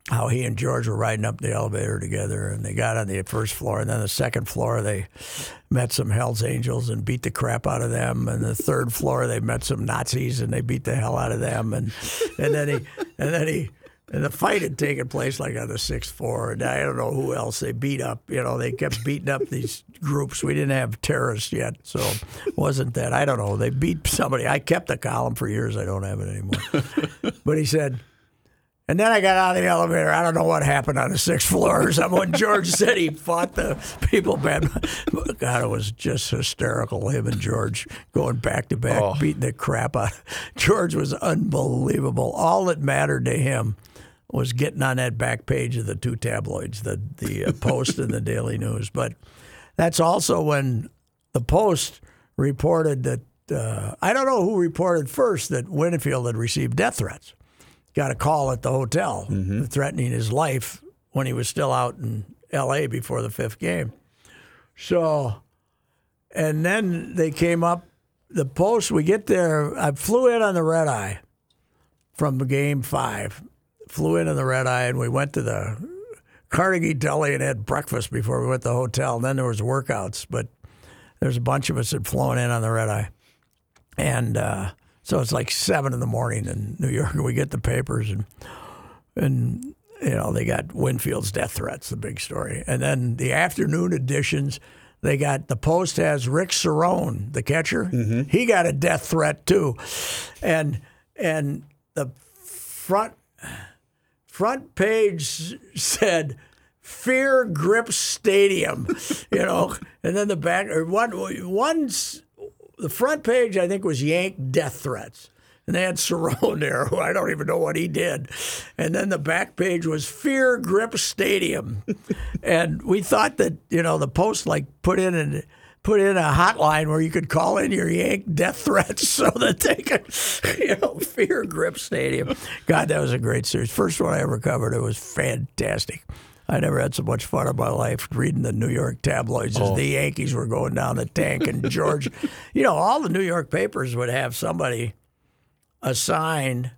how he and George were riding up the elevator together, and they got on the first floor, and then the second floor they met some Hell's Angels and beat the crap out of them, and the third floor they met some Nazis and they beat the hell out of them, and and then he and then he. And the fight had taken place like on the sixth floor, and I don't know who else they beat up. You know, they kept beating up these groups. We didn't have terrorists yet, so wasn't that. I don't know. They beat somebody. I kept the column for years. I don't have it anymore. but he said, and then I got out of the elevator. I don't know what happened on the sixth floor or something. When George said he fought the people bad, God, it was just hysterical. Him and George going back to back, Oh. beating the crap out. George was unbelievable. All that mattered to him was getting on that back page of the two tabloids, the the uh, Post and the Daily News. But that's also when the Post reported that uh, I don't know who reported first that Winfield had received death threats got a call at the hotel threatening his life when he was still out in L.A. before the fifth game. So, and then they came up. The post. We get there. I flew in on the red eye from game five. Flew in on the red eye, and we went to the Carnegie Deli and had breakfast before we went to the hotel. And then there was workouts, but there's a bunch of us had flown in on the red eye. And uh, so it's like seven in the morning in New York. and We get the papers and and you know they got Winfield's death threats, the big story. And then the afternoon editions, they got the Post has Rick Cerone, the catcher. Mm-hmm. He got a death threat too, and and the front front page said fear grips stadium (laughs) you know and then the back or one one's the front page i think was yank death threats and they had Cerone (laughs) there, who I don't even know what he did. And then the back page was Fear Grip Stadium. (laughs) and we thought that, you know, the Post like put in an put in a hotline where you could call in your Yank death threats (laughs) so that they could, you know, Fear Grip Stadium. God, that was a great series. First one I ever covered. It was fantastic. I never had so much fun in my life reading the New York tabloids as the Yankees were going down the tank. And George, (laughs) you know, all the New York papers would have somebody assigned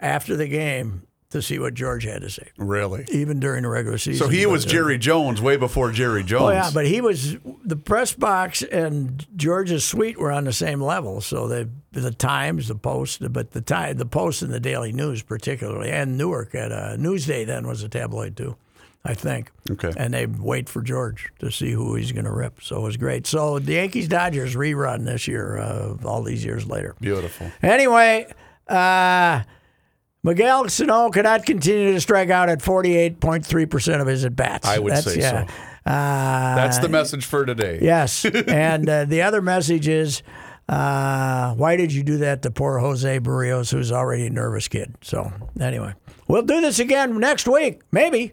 after the game to see what George had to say, Really? even during the regular season. So he was uh, Jerry Jones way before Jerry Jones. Oh yeah, but he was the press box and George's suite were on the same level. So the the Times, the Post, but the time the Post and the Daily News particularly, and Newark at a Newsday then was a tabloid too, I think. Okay. And they wait for George to see who he's going to rip. So it was great. So the Yankees Dodgers rerun this year, uh, all these years later. Beautiful. Anyway, uh, Miguel Sano cannot continue to strike out at 48.3% of his at bats. I would say so. Uh, That's the message for today. yes. (laughs) and uh, the other message is uh, why did you do that to poor Jose Berrios, who's already a nervous kid? So, anyway, we'll do this again next week. Maybe.